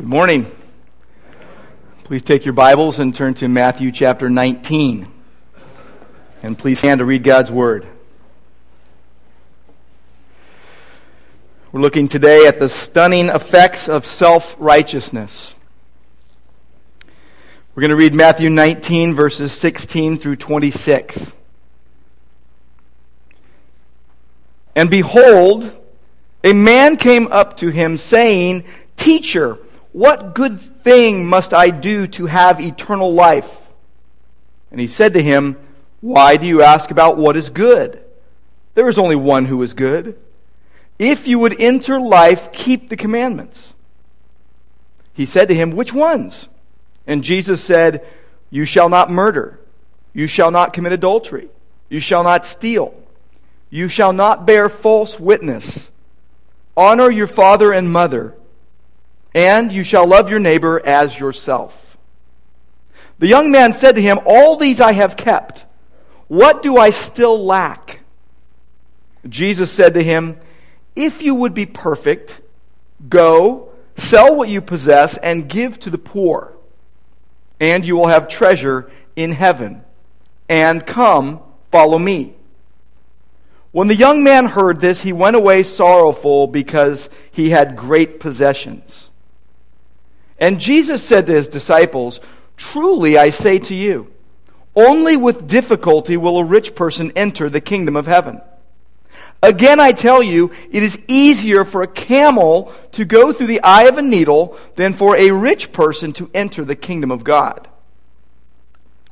Good morning. Please take your Bibles and turn to Matthew chapter 19. And please stand to read God's Word. We're looking today at the stunning effects of self righteousness. We're going to read Matthew 19, verses 16 through 26. And behold, a man came up to him, saying, Teacher, what good thing must I do to have eternal life? And he said to him, Why do you ask about what is good? There is only one who is good. If you would enter life, keep the commandments. He said to him, Which ones? And Jesus said, You shall not murder. You shall not commit adultery. You shall not steal. You shall not bear false witness. Honor your father and mother and you shall love your neighbor as yourself. The young man said to him, All these I have kept. What do I still lack? Jesus said to him, If you would be perfect, go, sell what you possess, and give to the poor, and you will have treasure in heaven. And come, follow me. When the young man heard this, he went away sorrowful because he had great possessions. And Jesus said to his disciples, Truly I say to you, only with difficulty will a rich person enter the kingdom of heaven. Again, I tell you, it is easier for a camel to go through the eye of a needle than for a rich person to enter the kingdom of God.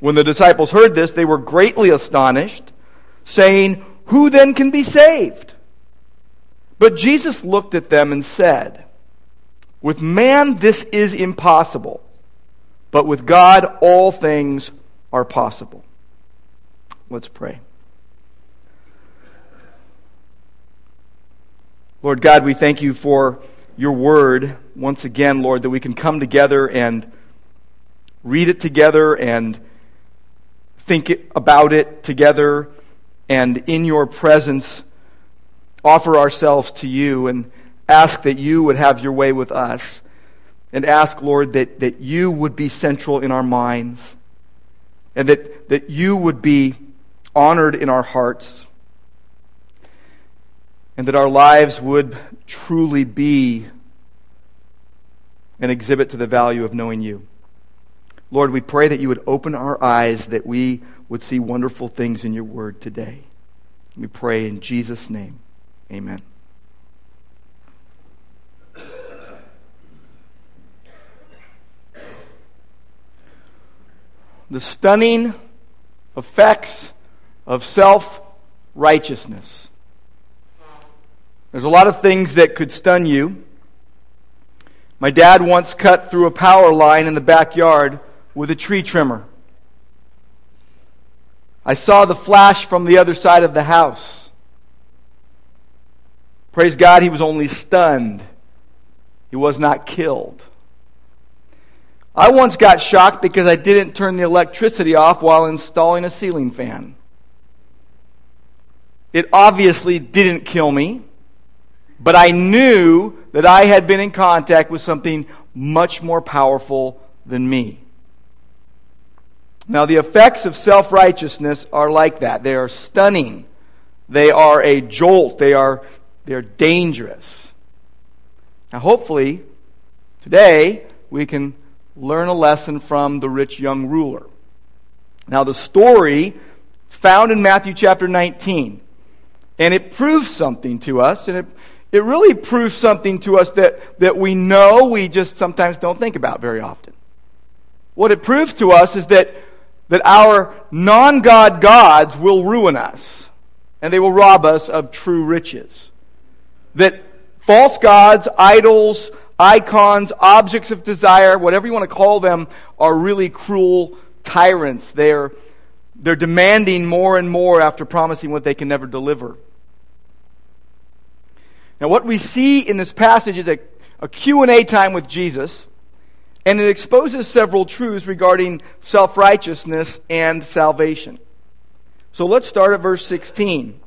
When the disciples heard this, they were greatly astonished, saying, Who then can be saved? But Jesus looked at them and said, with man, this is impossible, but with God, all things are possible. Let's pray. Lord God, we thank you for your word once again, Lord, that we can come together and read it together and think about it together and in your presence offer ourselves to you and ask that you would have your way with us and ask, Lord, that, that you would be central in our minds and that, that you would be honored in our hearts and that our lives would truly be an exhibit to the value of knowing you. Lord, we pray that you would open our eyes that we would see wonderful things in your word today. We pray in Jesus' name. Amen. The stunning effects of self righteousness. There's a lot of things that could stun you. My dad once cut through a power line in the backyard with a tree trimmer. I saw the flash from the other side of the house. Praise God, he was only stunned. He was not killed. I once got shocked because I didn't turn the electricity off while installing a ceiling fan. It obviously didn't kill me, but I knew that I had been in contact with something much more powerful than me. Now, the effects of self righteousness are like that. They are stunning. They are a jolt. They are, they are dangerous. Now, hopefully, today we can learn a lesson from the rich young ruler. Now, the story found in Matthew chapter 19, and it proves something to us, and it, it really proves something to us that, that we know we just sometimes don't think about very often. What it proves to us is that, that our non God gods will ruin us, and they will rob us of true riches. That false gods, idols, icons, objects of desire, whatever you want to call them, are really cruel tyrants. They're, they're demanding more and more after promising what they can never deliver. Now, what we see in this passage is a, a Q&A time with Jesus, and it exposes several truths regarding self-righteousness and salvation. So let's start at verse 16.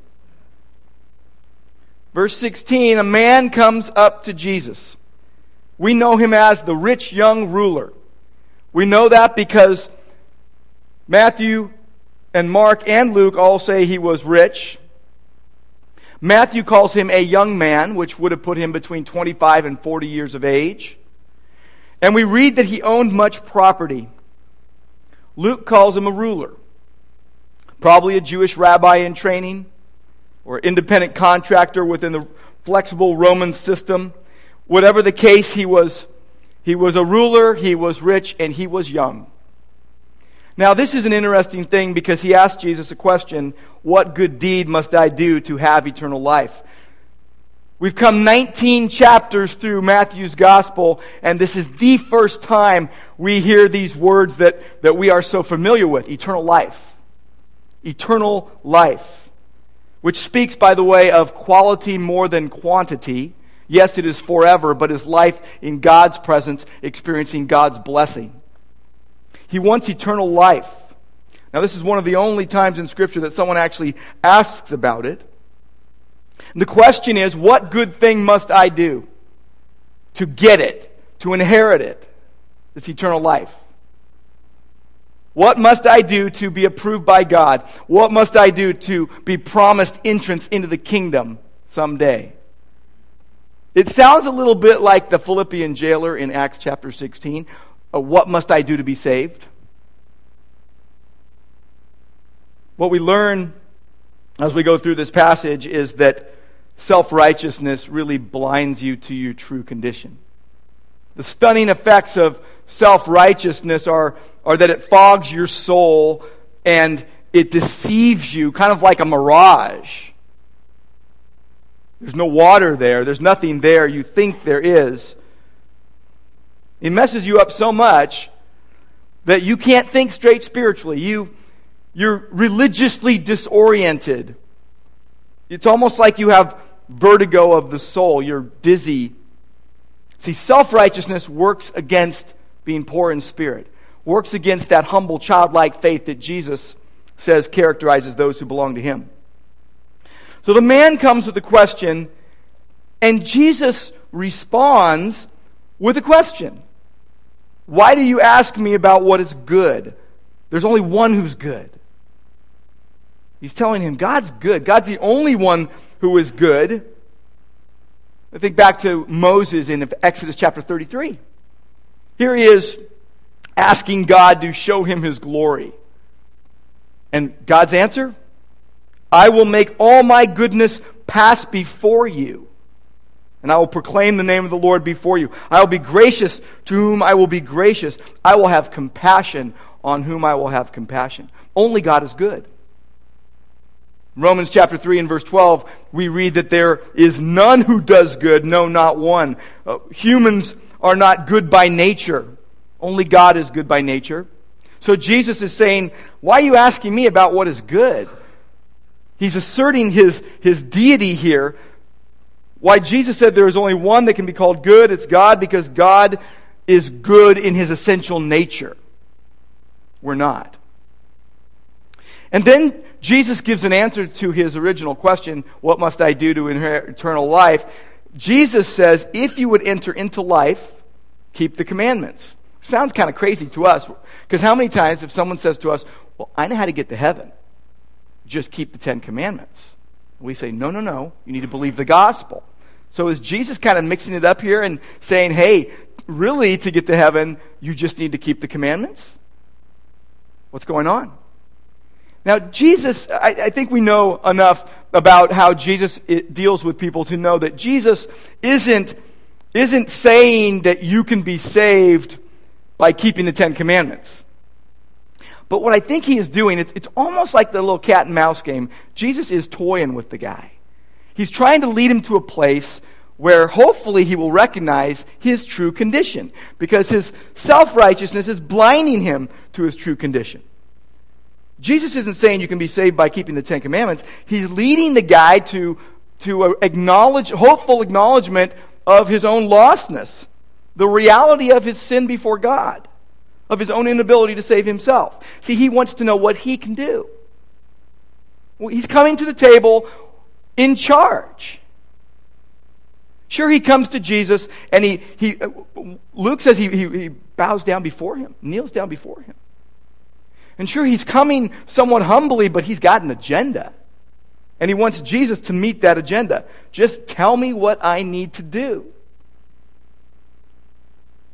Verse 16, a man comes up to Jesus We know him as the rich young ruler. We know that because Matthew and Mark and Luke all say he was rich. Matthew calls him a young man, which would have put him between 25 and 40 years of age. And we read that he owned much property. Luke calls him a ruler, probably a Jewish rabbi in training or independent contractor within the flexible Roman system. Whatever the case, he was, he was a ruler, he was rich, and he was young. Now, this is an interesting thing because he asked Jesus a question What good deed must I do to have eternal life? We've come 19 chapters through Matthew's gospel, and this is the first time we hear these words that, that we are so familiar with eternal life. Eternal life. Which speaks, by the way, of quality more than quantity. Yes, it is forever, but is life in God's presence, experiencing God's blessing. He wants eternal life. Now, this is one of the only times in Scripture that someone actually asks about it. And the question is what good thing must I do to get it, to inherit it, this eternal life? What must I do to be approved by God? What must I do to be promised entrance into the kingdom someday? It sounds a little bit like the Philippian jailer in Acts chapter 16. Uh, what must I do to be saved? What we learn as we go through this passage is that self righteousness really blinds you to your true condition. The stunning effects of self righteousness are, are that it fogs your soul and it deceives you, kind of like a mirage. There's no water there, there's nothing there. You think there is. It messes you up so much that you can't think straight spiritually. You, you're religiously disoriented. It's almost like you have vertigo of the soul. You're dizzy. See, self righteousness works against being poor in spirit, works against that humble, childlike faith that Jesus says characterizes those who belong to him. So the man comes with a question, and Jesus responds with a question. Why do you ask me about what is good? There's only one who's good. He's telling him, God's good. God's the only one who is good. I think back to Moses in Exodus chapter 33. Here he is asking God to show him his glory. And God's answer? I will make all my goodness pass before you and I will proclaim the name of the Lord before you. I will be gracious to whom I will be gracious. I will have compassion on whom I will have compassion. Only God is good. Romans chapter 3 and verse 12, we read that there is none who does good, no, not one. Uh, humans are not good by nature. Only God is good by nature. So Jesus is saying, Why are you asking me about what is good? He's asserting his, his deity here why Jesus said there is only one that can be called good, it's God, because God is good in his essential nature. We're not. And then Jesus gives an answer to his original question what must I do to inherit eternal life? Jesus says, if you would enter into life, keep the commandments. Sounds kind of crazy to us, because how many times if someone says to us, Well, I know how to get to heaven, just keep the Ten Commandments? We say, No, no, no. You need to believe the gospel. So is Jesus kind of mixing it up here and saying, hey, really, to get to heaven, you just need to keep the commandments? What's going on? Now, Jesus, I, I think we know enough about how Jesus eh, deals with people to know that Jesus isn't, isn't saying that you can be saved by keeping the Ten Commandments. But what I think he is doing, it's, it's almost like the little cat and mouse game. Jesus is toying with the guy. He's trying to lead him to a place where hopefully he will recognize his true condition because his self righteousness is blinding him to his true condition. Jesus isn't saying you can be saved by keeping the Ten Commandments. He's leading the guy to, to acknowledge, hopeful acknowledgement of his own lostness, the reality of his sin before God, of his own inability to save himself. See, he wants to know what he can do. He's coming to the table in charge. Sure, he comes to Jesus and he, he uh, Luke says he, he, he bows down before him, kneels down before him. And sure, he's coming somewhat humbly, but he's got an agenda. And he wants Jesus to meet that agenda. Just tell me what I need to do.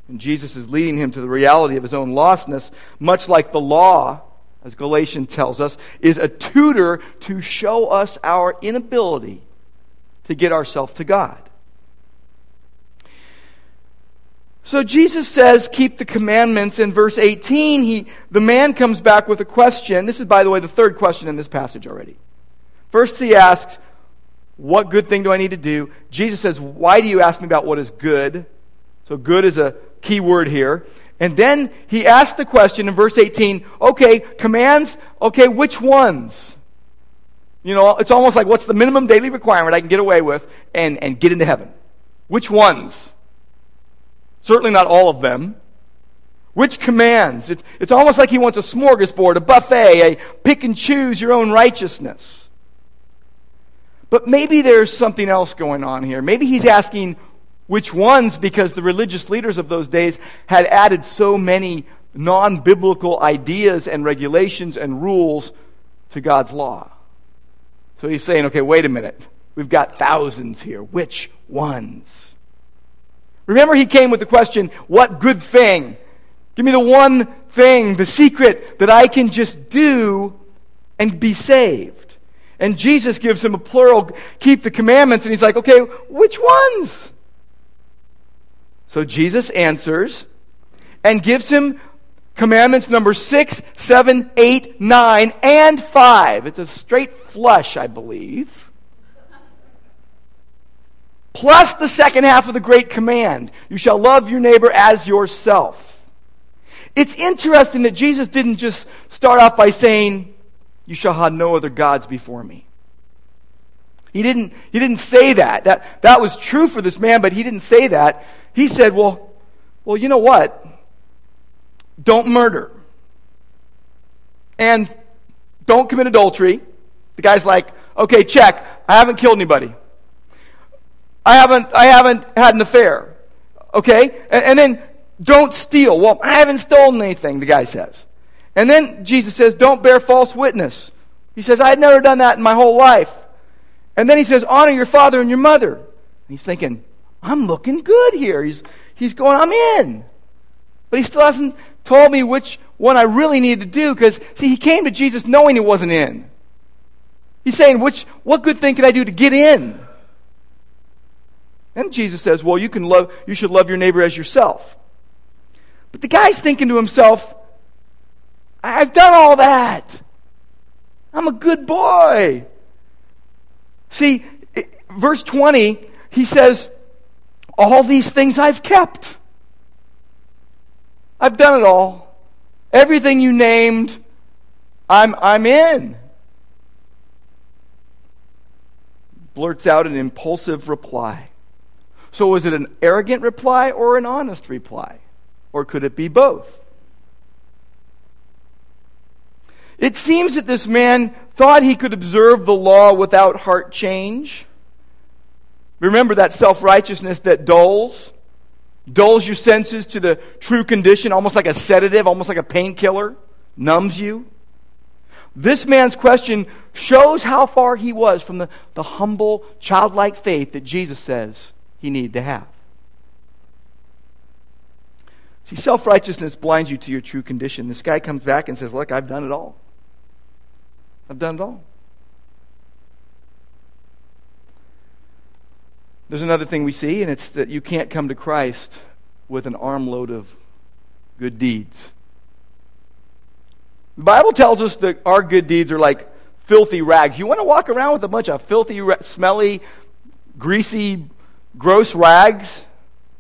And Jesus is leading him to the reality of his own lostness, much like the law, as Galatians tells us, is a tutor to show us our inability to get ourselves to God. So Jesus says, keep the commandments. In verse 18, he, the man comes back with a question. This is, by the way, the third question in this passage already. First, he asks, What good thing do I need to do? Jesus says, Why do you ask me about what is good? So, good is a key word here. And then he asks the question in verse 18 okay, commands, okay, which ones? You know, it's almost like what's the minimum daily requirement I can get away with and, and get into heaven? Which ones? Certainly not all of them. Which commands? It's, it's almost like he wants a smorgasbord, a buffet, a pick and choose your own righteousness. But maybe there's something else going on here. Maybe he's asking which ones because the religious leaders of those days had added so many non biblical ideas and regulations and rules to God's law. So he's saying, okay, wait a minute. We've got thousands here. Which ones? Remember, he came with the question, What good thing? Give me the one thing, the secret that I can just do and be saved. And Jesus gives him a plural, keep the commandments, and he's like, Okay, which ones? So Jesus answers and gives him commandments number six, seven, eight, nine, and five. It's a straight flush, I believe plus the second half of the great command you shall love your neighbor as yourself. It's interesting that Jesus didn't just start off by saying, You shall have no other gods before me. He didn't, he didn't say that. that. That was true for this man, but he didn't say that. He said, Well, well, you know what? Don't murder. And don't commit adultery. The guy's like, okay, check. I haven't killed anybody. I haven't, I haven't had an affair. Okay? And, and then don't steal. Well, I haven't stolen anything, the guy says. And then Jesus says, don't bear false witness. He says, I had never done that in my whole life. And then he says, honor your father and your mother. And he's thinking, I'm looking good here. He's, he's going, I'm in. But he still hasn't told me which one I really need to do because, see, he came to Jesus knowing he wasn't in. He's saying, which, what good thing can I do to get in? And Jesus says, well, you, can love, you should love your neighbor as yourself. But the guy's thinking to himself, I've done all that. I'm a good boy. See, verse 20, he says, All these things I've kept. I've done it all. Everything you named, I'm, I'm in. Blurts out an impulsive reply. So was it an arrogant reply or an honest reply? Or could it be both? It seems that this man thought he could observe the law without heart change. Remember that self righteousness that dulls? Dulls your senses to the true condition, almost like a sedative, almost like a painkiller, numbs you. This man's question shows how far he was from the, the humble, childlike faith that Jesus says he needed to have. See, self righteousness blinds you to your true condition. This guy comes back and says, Look, I've done it all. I've done it all. There's another thing we see, and it's that you can't come to Christ with an armload of good deeds. The Bible tells us that our good deeds are like filthy rags. You want to walk around with a bunch of filthy, smelly, greasy gross rags,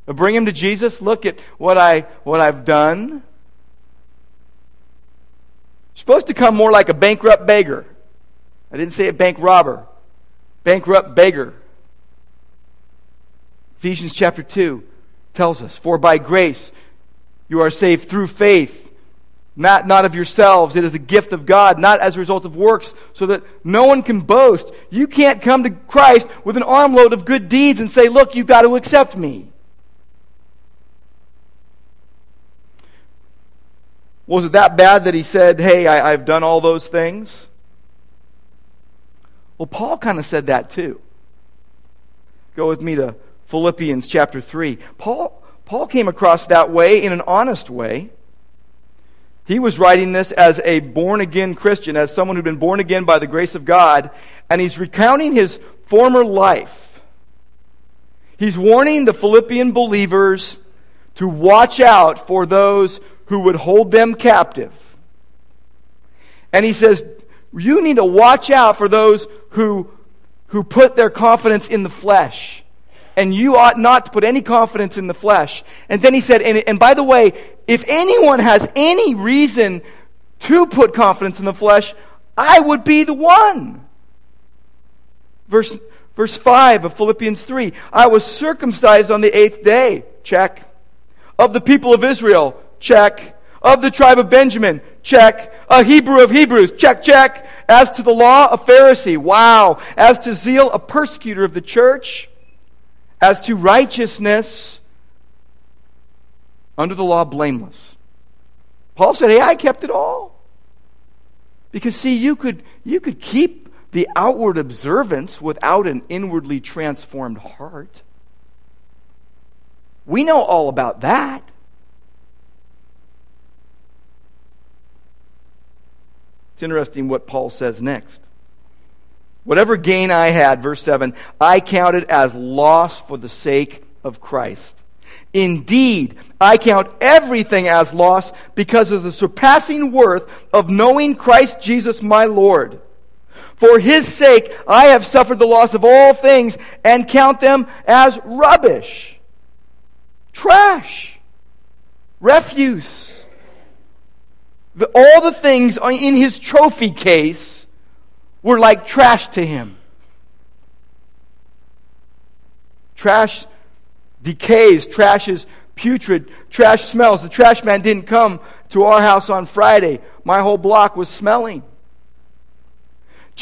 bring them to Jesus. Look at what, I, what I've done. Supposed to come more like a bankrupt beggar. I didn't say a bank robber. Bankrupt beggar. Ephesians chapter 2 tells us, For by grace you are saved through faith not, not of yourselves. It is a gift of God, not as a result of works, so that no one can boast. You can't come to Christ with an armload of good deeds and say, Look, you've got to accept me. Was it that bad that he said, Hey, I, I've done all those things? Well, Paul kind of said that too. Go with me to Philippians chapter 3. Paul, Paul came across that way in an honest way. He was writing this as a born again Christian, as someone who'd been born again by the grace of God, and he's recounting his former life. He's warning the Philippian believers to watch out for those who would hold them captive. And he says, You need to watch out for those who, who put their confidence in the flesh and you ought not to put any confidence in the flesh. And then he said, and, and by the way, if anyone has any reason to put confidence in the flesh, I would be the one. Verse, verse 5 of Philippians 3 I was circumcised on the eighth day. Check. Of the people of Israel. Check. Of the tribe of Benjamin. Check. A Hebrew of Hebrews. Check, check. As to the law, a Pharisee. Wow. As to zeal, a persecutor of the church. As to righteousness, under the law, blameless. Paul said, Hey, I kept it all. Because, see, you could, you could keep the outward observance without an inwardly transformed heart. We know all about that. It's interesting what Paul says next. Whatever gain I had, verse 7, I counted as loss for the sake of Christ. Indeed, I count everything as loss because of the surpassing worth of knowing Christ Jesus my Lord. For his sake, I have suffered the loss of all things and count them as rubbish, trash, refuse. The, all the things in his trophy case were like trash to him. Trash decays, trash is putrid, trash smells. The trash man didn't come to our house on Friday. My whole block was smelling.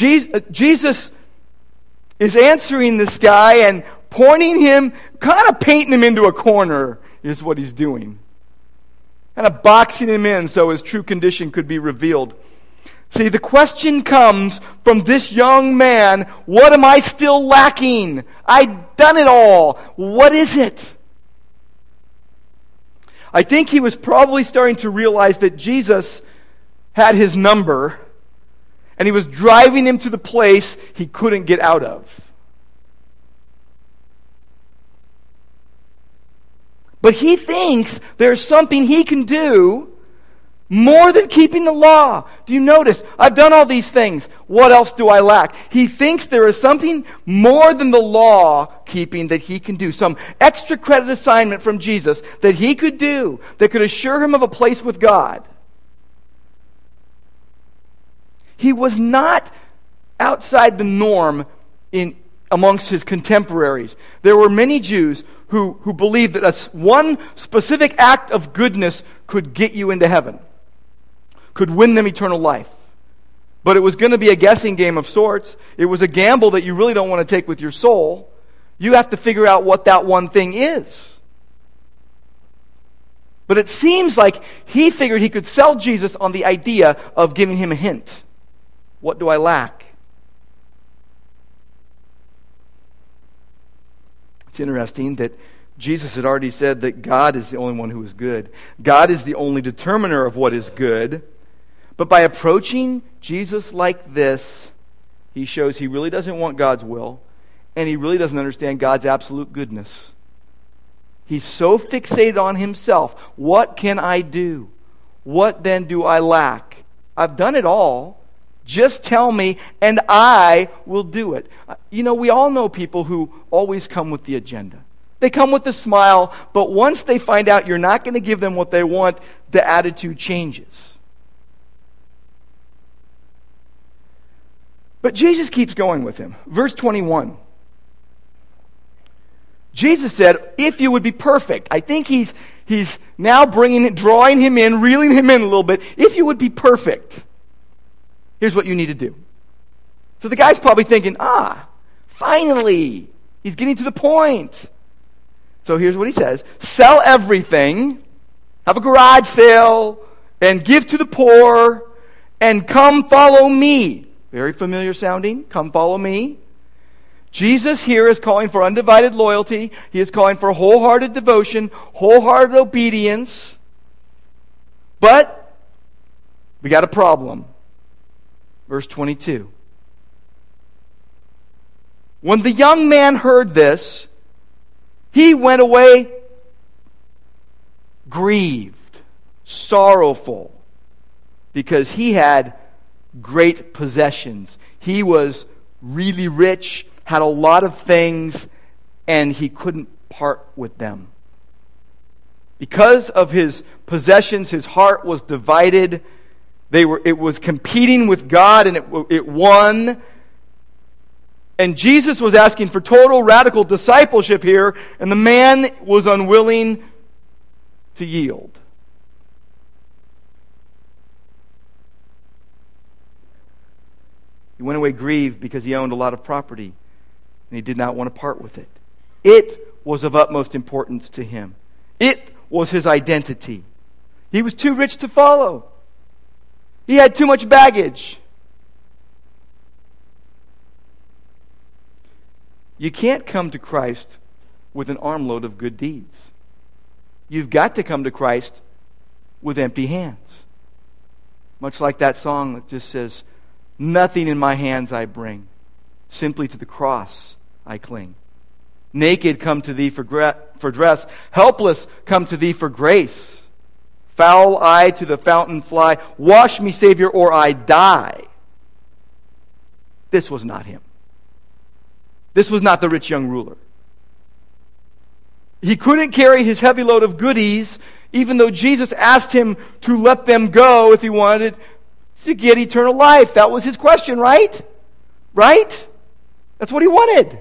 Uh, Jesus is answering this guy and pointing him, kind of painting him into a corner, is what he's doing. Kind of boxing him in so his true condition could be revealed. See, the question comes from this young man what am I still lacking? I've done it all. What is it? I think he was probably starting to realize that Jesus had his number and he was driving him to the place he couldn't get out of. But he thinks there's something he can do more than keeping the law. Do you notice? I've done all these things. What else do I lack? He thinks there is something more than the law keeping that he can do. Some extra credit assignment from Jesus that he could do that could assure him of a place with God. He was not outside the norm in, amongst his contemporaries. There were many Jews who, who believed that a, one specific act of goodness could get you into heaven could win them eternal life. But it was going to be a guessing game of sorts. It was a gamble that you really don't want to take with your soul. You have to figure out what that one thing is. But it seems like he figured he could sell Jesus on the idea of giving him a hint. What do I lack? It's interesting that Jesus had already said that God is the only one who is good. God is the only determiner of what is good. But by approaching Jesus like this, he shows he really doesn't want God's will, and he really doesn't understand God's absolute goodness. He's so fixated on himself. What can I do? What then do I lack? I've done it all. Just tell me, and I will do it. Uh, you know, we all know people who always come with the agenda. They come with a smile, but once they find out you're not going to give them what they want, the attitude changes. But Jesus keeps going with him. Verse 21. Jesus said, If you would be perfect. I think he's, he's now bringing, drawing him in, reeling him in a little bit. If you would be perfect, here's what you need to do. So the guy's probably thinking, ah, finally, he's getting to the point. So here's what he says sell everything, have a garage sale, and give to the poor, and come follow me. Very familiar sounding. Come follow me. Jesus here is calling for undivided loyalty. He is calling for wholehearted devotion, wholehearted obedience. But we got a problem. Verse 22. When the young man heard this, he went away grieved, sorrowful, because he had great possessions. He was really rich, had a lot of things, and he couldn't part with them. Because of his possessions, his heart was divided. They were, it was competing with God, and it, it won. And Jesus was asking for total radical discipleship here, and the man was unwilling to yield. He went away grieved because he owned a lot of property and he did not want to part with it. It was of utmost importance to him, it was his identity. He was too rich to follow, he had too much baggage. You can't come to Christ with an armload of good deeds. You've got to come to Christ with empty hands. Much like that song that just says, Nothing in my hands I bring, simply to the cross I cling. Naked come to thee for, gra- for dress, helpless come to thee for grace. Foul I to the fountain fly, wash me, Savior, or I die. This was not him. This was not the rich young ruler. He couldn't carry his heavy load of goodies, even though Jesus asked him to let them go if he wanted to get eternal life. That was his question, right? Right? That's what he wanted.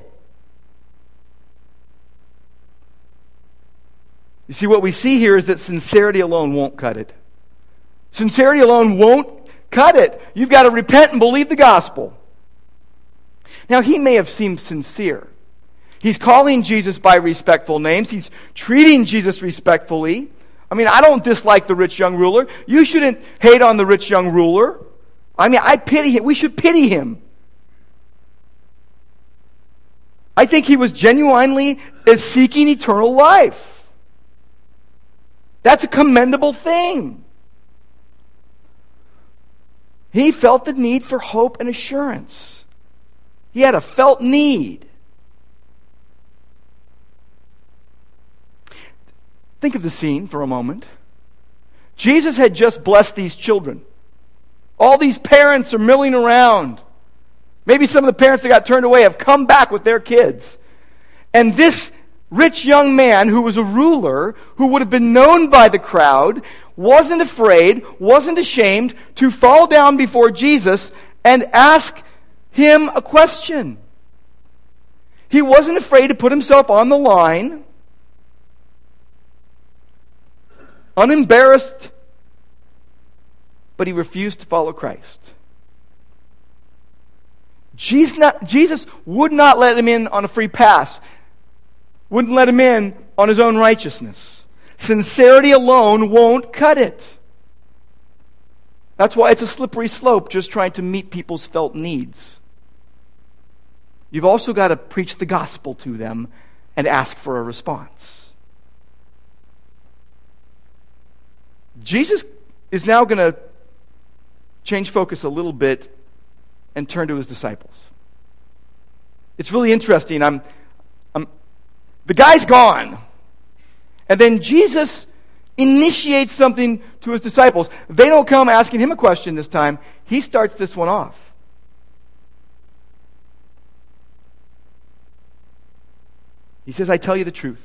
You see, what we see here is that sincerity alone won't cut it. Sincerity alone won't cut it. You've got to repent and believe the gospel. Now, he may have seemed sincere. He's calling Jesus by respectful names, he's treating Jesus respectfully. I mean, I don't dislike the rich young ruler. You shouldn't hate on the rich young ruler. I mean, I pity him. We should pity him. I think he was genuinely seeking eternal life. That's a commendable thing. He felt the need for hope and assurance. He had a felt need. Think of the scene for a moment. Jesus had just blessed these children. All these parents are milling around. Maybe some of the parents that got turned away have come back with their kids. And this rich young man who was a ruler, who would have been known by the crowd, wasn't afraid, wasn't ashamed to fall down before Jesus and ask him a question. He wasn't afraid to put himself on the line unembarrassed, but he refused to follow Christ. Jesus, not, Jesus would not let him in on a free pass, wouldn't let him in on his own righteousness. Sincerity alone won't cut it. That's why it's a slippery slope just trying to meet people's felt needs. You've also got to preach the gospel to them and ask for a response. Jesus is now going to change focus a little bit and turn to his disciples. It's really interesting. I'm, the guy's gone. And then Jesus initiates something to his disciples. They don't come asking him a question this time. He starts this one off. He says, I tell you the truth.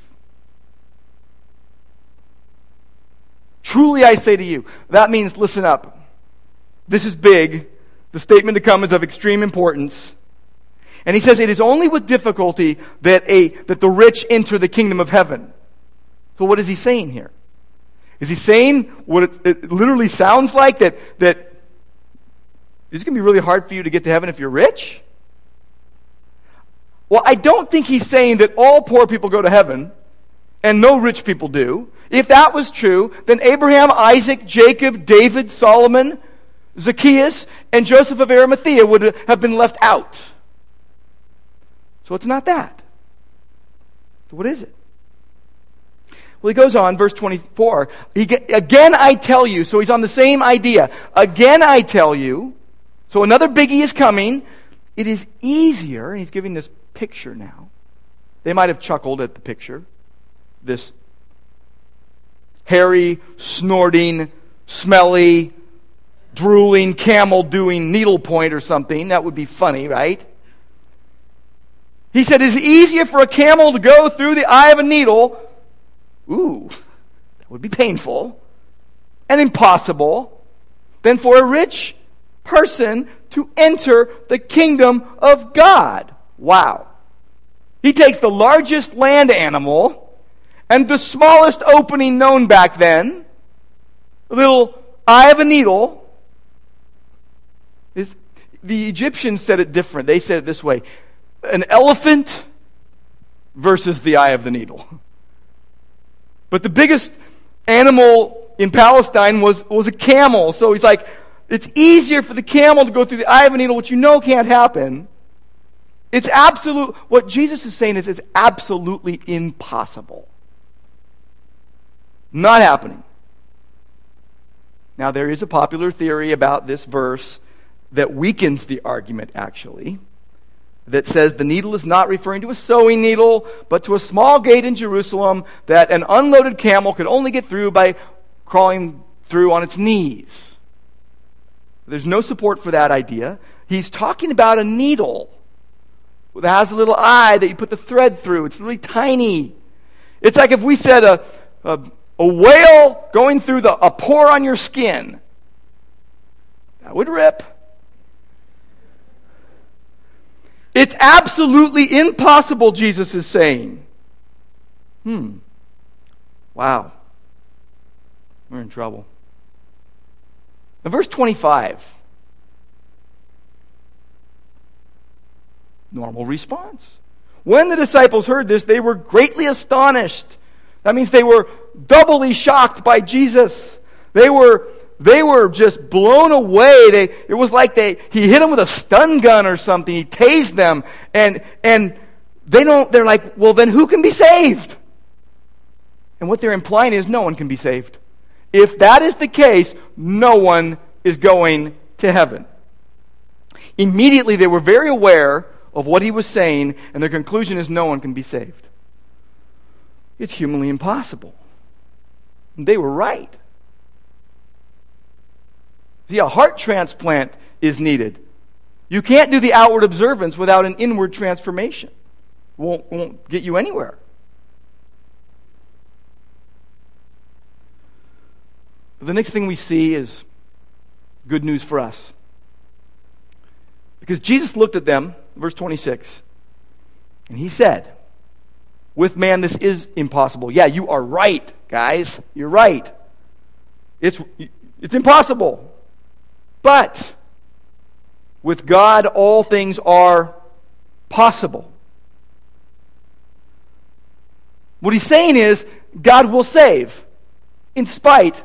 Truly I say to you. That means listen up. This is big. The statement to come is of extreme importance. And he says it is only with difficulty that, a, that the rich enter the kingdom of heaven. So what is he saying here? Is he saying what it, it literally sounds like that, that it's going to be really hard for you to get to heaven if you're rich? Well, I don't think he's saying that all poor people go to heaven and no rich people do. If that was true, then Abraham, Isaac, Jacob, David, Solomon, Zacchaeus, and Joseph of Arimathea would have been left out. So it's not that. So what is it? Well, he goes on, verse 24. He, again, I tell you. So he's on the same idea. Again, I tell you. So another biggie is coming. It is easier, and he's giving this picture now. They might have chuckled at the picture. This hairy, snorting, smelly, drooling camel doing needlepoint or something. That would be funny, right? He said, It's easier for a camel to go through the eye of a needle. Ooh, that would be painful and impossible than for a rich person to enter the kingdom of God. Wow. He takes the largest land animal and the smallest opening known back then, a little eye of a needle. The Egyptians said it different. They said it this way an elephant versus the eye of the needle. But the biggest animal in Palestine was, was a camel. So he's like, it's easier for the camel to go through the eye of a needle, which you know can't happen, it's absolute, what Jesus is saying is it's absolutely impossible. Not happening. Now, there is a popular theory about this verse that weakens the argument, actually, that says the needle is not referring to a sewing needle, but to a small gate in Jerusalem that an unloaded camel could only get through by crawling through on its knees. There's no support for that idea. He's talking about a needle that has a little eye that you put the thread through. It's really tiny. It's like if we said a, a, a whale going through the, a pore on your skin. That would rip. It's absolutely impossible, Jesus is saying. Hmm. Wow. We're in trouble. Verse 25, Normal response. When the disciples heard this, they were greatly astonished. That means they were doubly shocked by Jesus. They were, they were just blown away. They, it was like they, he hit them with a stun gun or something. He tased them. And, and they don't, they're like, well, then who can be saved? And what they're implying is no one can be saved. If that is the case, no one is going to heaven. Immediately, they were very aware of what he was saying, and their conclusion is no one can be saved. It's humanly impossible. And they were right. See, a heart transplant is needed. You can't do the outward observance without an inward transformation. Won't, won't get you anywhere. The next thing we see is good news for us. Because Jesus looked at them verse 26. And he said, With man, this is impossible. Yeah, you are right, guys. You're right. It's, it's impossible. But with God, all things are possible. What he's saying is, God will save in spite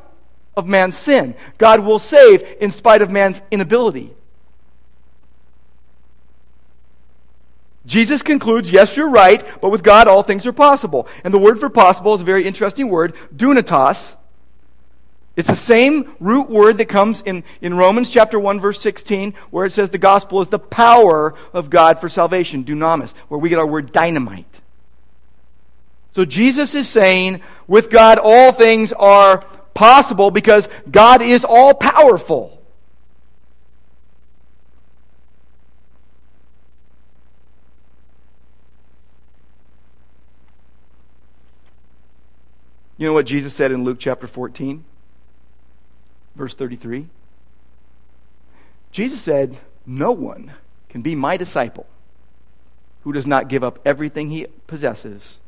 of man's sin. God will save in spite of man's inability. Jesus concludes, yes, you're right, but with God all things are possible. And the word for possible is a very interesting word, dunatos. It's the same root word that comes in, in Romans chapter 1 verse 16 where it says the gospel is the power of God for salvation, dunamis, where we get our word dynamite. So Jesus is saying with God all things are possible because God is all powerful. You know what Jesus said in Luke chapter 14, verse 33? Jesus said, No one can be my disciple who does not give up everything he possesses.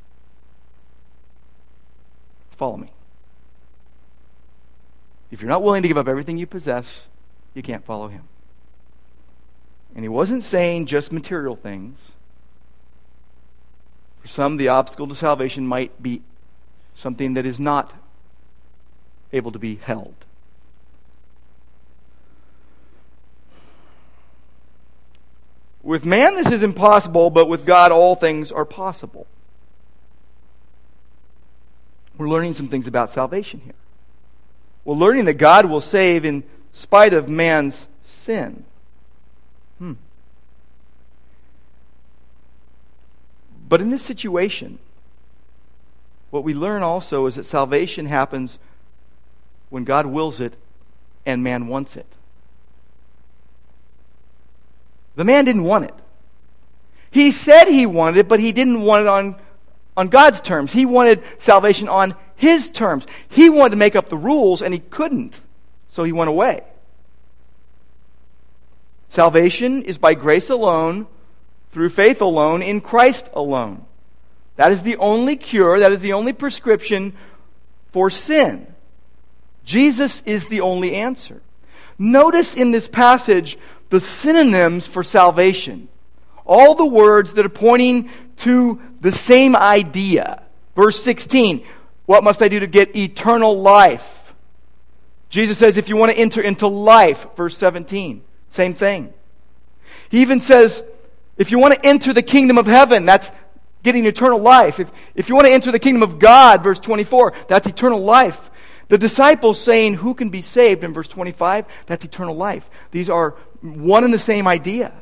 Follow me. If you're not willing to give up everything you possess, you can't follow him. And he wasn't saying just material things. For some, the obstacle to salvation might be something that is not able to be held. With man, this is impossible, but with God, all things are possible. We're learning some things about salvation here. We're learning that God will save in spite of man's sin. Hmm. But in this situation, what we learn also is that salvation happens when God wills it and man wants it. The man didn't want it. He said he wanted it, but he didn't want it on, on God's terms. He wanted salvation on his terms. He wanted to make up the rules, and he couldn't, so he went away. Salvation is by grace alone, through faith alone, in Christ alone. That is the only cure, that is the only prescription for sin. Jesus is the only answer. Notice in this passage the synonyms for salvation. All the words that are pointing to the same idea. Verse 16, what must I do to get eternal life? Jesus says, if you want to enter into life, verse 17, same thing. He even says, if you want to enter the kingdom of heaven, that's getting eternal life. If, if you want to enter the kingdom of God, verse 24, that's eternal life. The disciples saying, Who can be saved, in verse 25, that's eternal life. These are one and the same idea.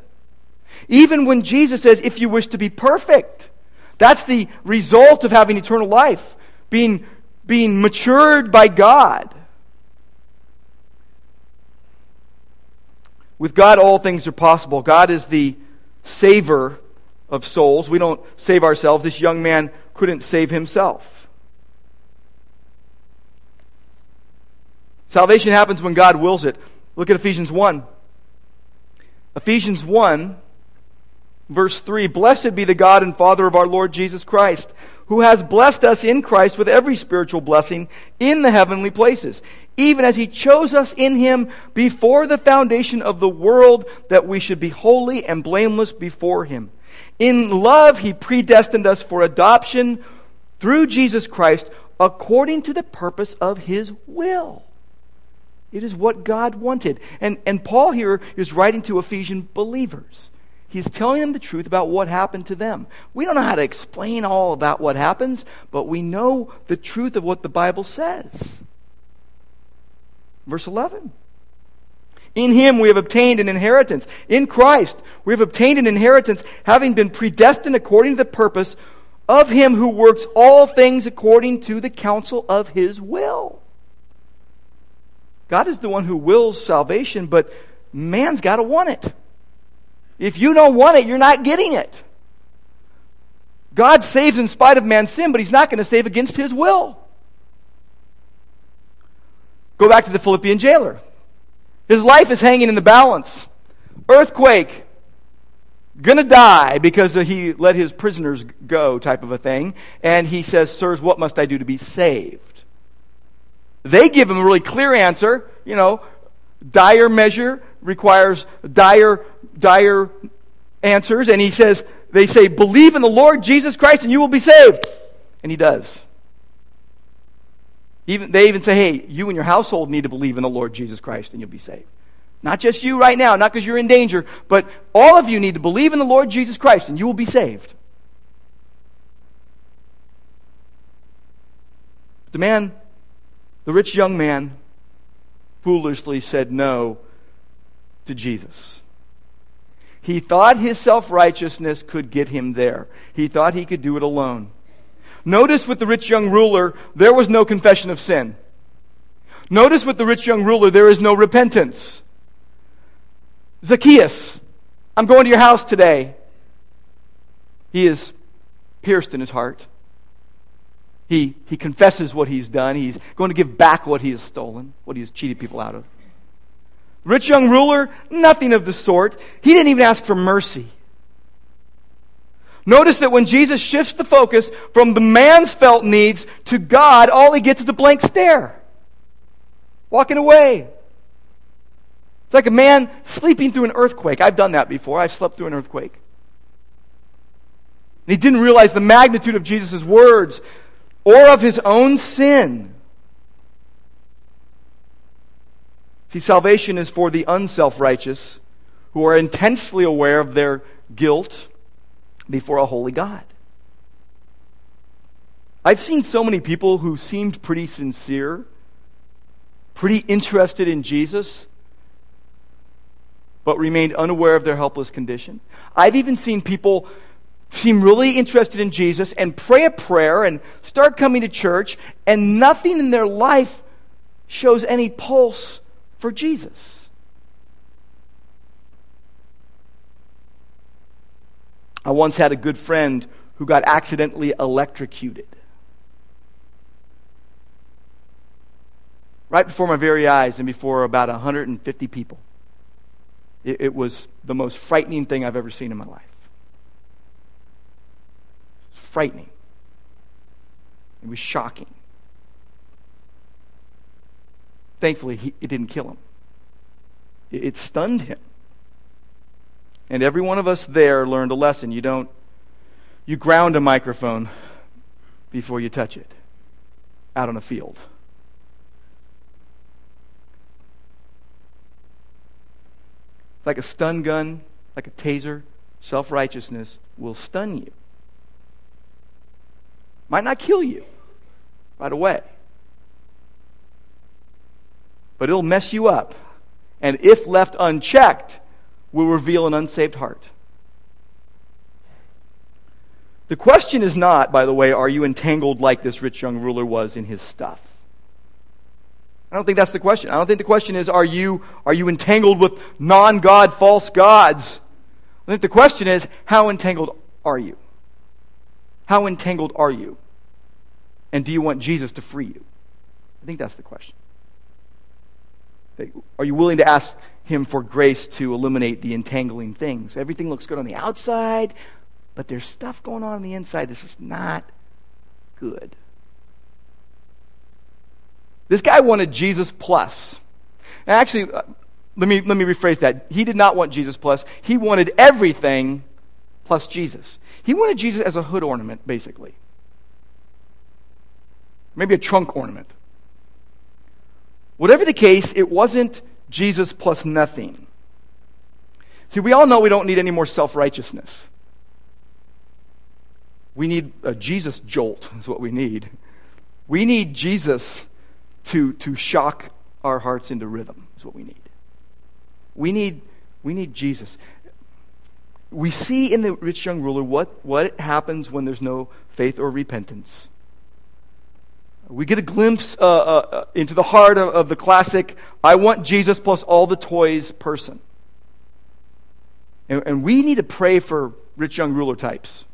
Even when Jesus says, If you wish to be perfect, that's the result of having eternal life, being, being matured by God. With God, all things are possible. God is the saver of souls. We don't save ourselves. This young man couldn't save himself. Salvation happens when God wills it. Look at Ephesians 1. Ephesians 1, verse 3 Blessed be the God and Father of our Lord Jesus Christ, who has blessed us in Christ with every spiritual blessing in the heavenly places, even as he chose us in him before the foundation of the world, that we should be holy and blameless before him. In love, he predestined us for adoption through Jesus Christ according to the purpose of his will. It is what God wanted. And, and Paul here is writing to Ephesian believers. He's telling them the truth about what happened to them. We don't know how to explain all about what happens, but we know the truth of what the Bible says. Verse 11. In him we have obtained an inheritance. In Christ we have obtained an inheritance, having been predestined according to the purpose of him who works all things according to the counsel of his will. God is the one who wills salvation, but man's got to want it. If you don't want it, you're not getting it. God saves in spite of man's sin, but he's not going to save against his will. Go back to the Philippian jailer. His life is hanging in the balance. Earthquake. Gonna die because he let his prisoners go, type of a thing. And he says, Sirs, what must I do to be saved? They give him a really clear answer. You know, dire measure requires dire, dire answers. And he says, They say, Believe in the Lord Jesus Christ and you will be saved. And he does. Even, they even say, hey, you and your household need to believe in the Lord Jesus Christ and you'll be saved. Not just you right now, not because you're in danger, but all of you need to believe in the Lord Jesus Christ and you will be saved. The man, the rich young man, foolishly said no to Jesus. He thought his self righteousness could get him there, he thought he could do it alone. Notice with the rich young ruler, there was no confession of sin. Notice with the rich young ruler, there is no repentance. Zacchaeus, I'm going to your house today. He is pierced in his heart. He, he confesses what he's done. He's going to give back what he has stolen, what he has cheated people out of. Rich young ruler, nothing of the sort. He didn't even ask for mercy. Notice that when Jesus shifts the focus from the man's felt needs to God, all he gets is a blank stare. walking away. It's like a man sleeping through an earthquake. I've done that before. I've slept through an earthquake. And he didn't realize the magnitude of Jesus' words or of his own sin. See, salvation is for the unself righteous who are intensely aware of their guilt before a holy God. I've seen so many people who seemed pretty sincere, pretty interested in Jesus, but remained unaware of their helpless condition. I've even seen people seem really interested in Jesus and pray a prayer and start coming to church, and nothing in their life shows any pulse for Jesus. I once had a good friend who got accidentally electrocuted. Right before my very eyes and before about 150 people. It, it was the most frightening thing I've ever seen in my life. Frightening. It was shocking. Thankfully, he, it didn't kill him, it, it stunned him. And every one of us there learned a lesson. You don't, you ground a microphone before you touch it out on a field. Like a stun gun, like a taser, self righteousness will stun you. Might not kill you right away but it'll mess you up. And if left unchecked, will reveal an unsaved heart. The question is not, by the way, are you entangled like this rich young ruler was in his stuff? I don't think that's the question. I don't think the question is, are you, are you entangled with non God, false gods? I think the question is, how entangled are you? How entangled are you? And do you want Jesus to free you? I think that's the question. Are you willing to ask Him for grace to eliminate the entangling things? Everything looks good on the outside, but there's stuff going on on the inside that's just not good. This guy wanted Jesus plus. actually, uh, let me, let me rephrase that. He did not want Jesus plus. He wanted everything plus Jesus. He wanted Jesus as a hood ornament, basically. Maybe a trunk ornament. Whatever the case, it wasn't Jesus plus nothing. See, we all know we don't need any more self righteousness. We need a Jesus jolt, is what we need. We need Jesus to, to shock our hearts into rhythm, is what we need. We need, we need Jesus. We see in the rich young ruler what, what happens when there's no faith or repentance. We get a glimpse uh, uh, uh, into the heart of, of the classic, I want Jesus plus all the toys person. And, and we need to pray for rich young ruler types.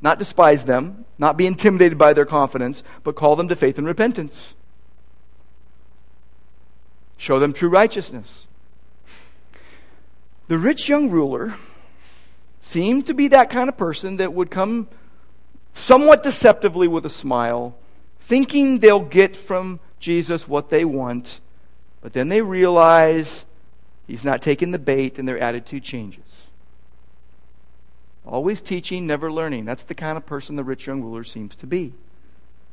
Not despise them, not be intimidated by their confidence, but call them to faith and repentance. Show them true righteousness. The rich young ruler seemed to be that kind of person that would come somewhat deceptively with a smile thinking they'll get from Jesus what they want, but then they realize he's not taking the bait and their attitude changes. Always teaching, never learning. That's the kind of person the rich young ruler seems to be.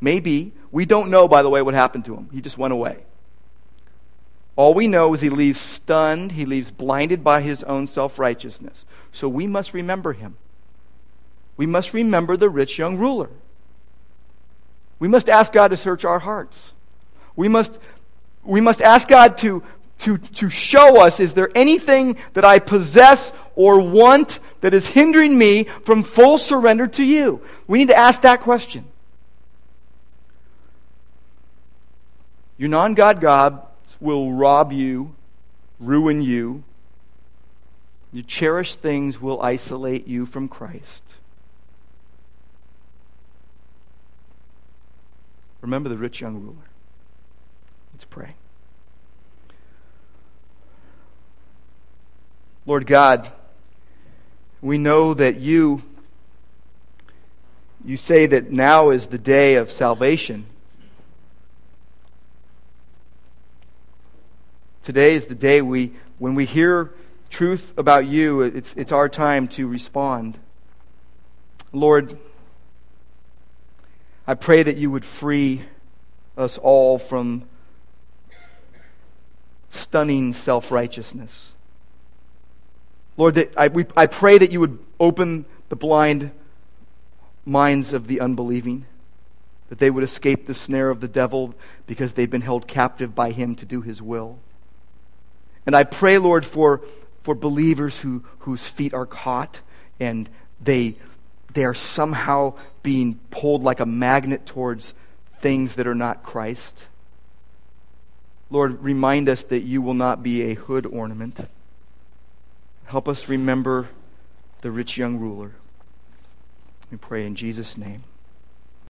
Maybe. We don't know, by the way, what happened to him. He just went away. All we know is he leaves stunned, he leaves blinded by his own self righteousness. So we must remember him. We must remember the rich young ruler. We must ask God to search our hearts. We must, we must ask God to, to, to show us is there anything that I possess or want that is hindering me from full surrender to you? We need to ask that question. Your non God gods will rob you, ruin you. Your cherished things will isolate you from Christ. Remember the rich young ruler. Let's pray. Lord God, we know that you you say that now is the day of salvation. Today is the day we, when we hear truth about you, it's, it's our time to respond. Lord, I pray that you would free us all from stunning self righteousness. Lord, that I, we, I pray that you would open the blind minds of the unbelieving, that they would escape the snare of the devil because they've been held captive by him to do his will. And I pray, Lord, for, for believers who, whose feet are caught and they, they are somehow being pulled like a magnet towards things that are not Christ. Lord, remind us that you will not be a hood ornament. Help us remember the rich young ruler. We pray in Jesus' name.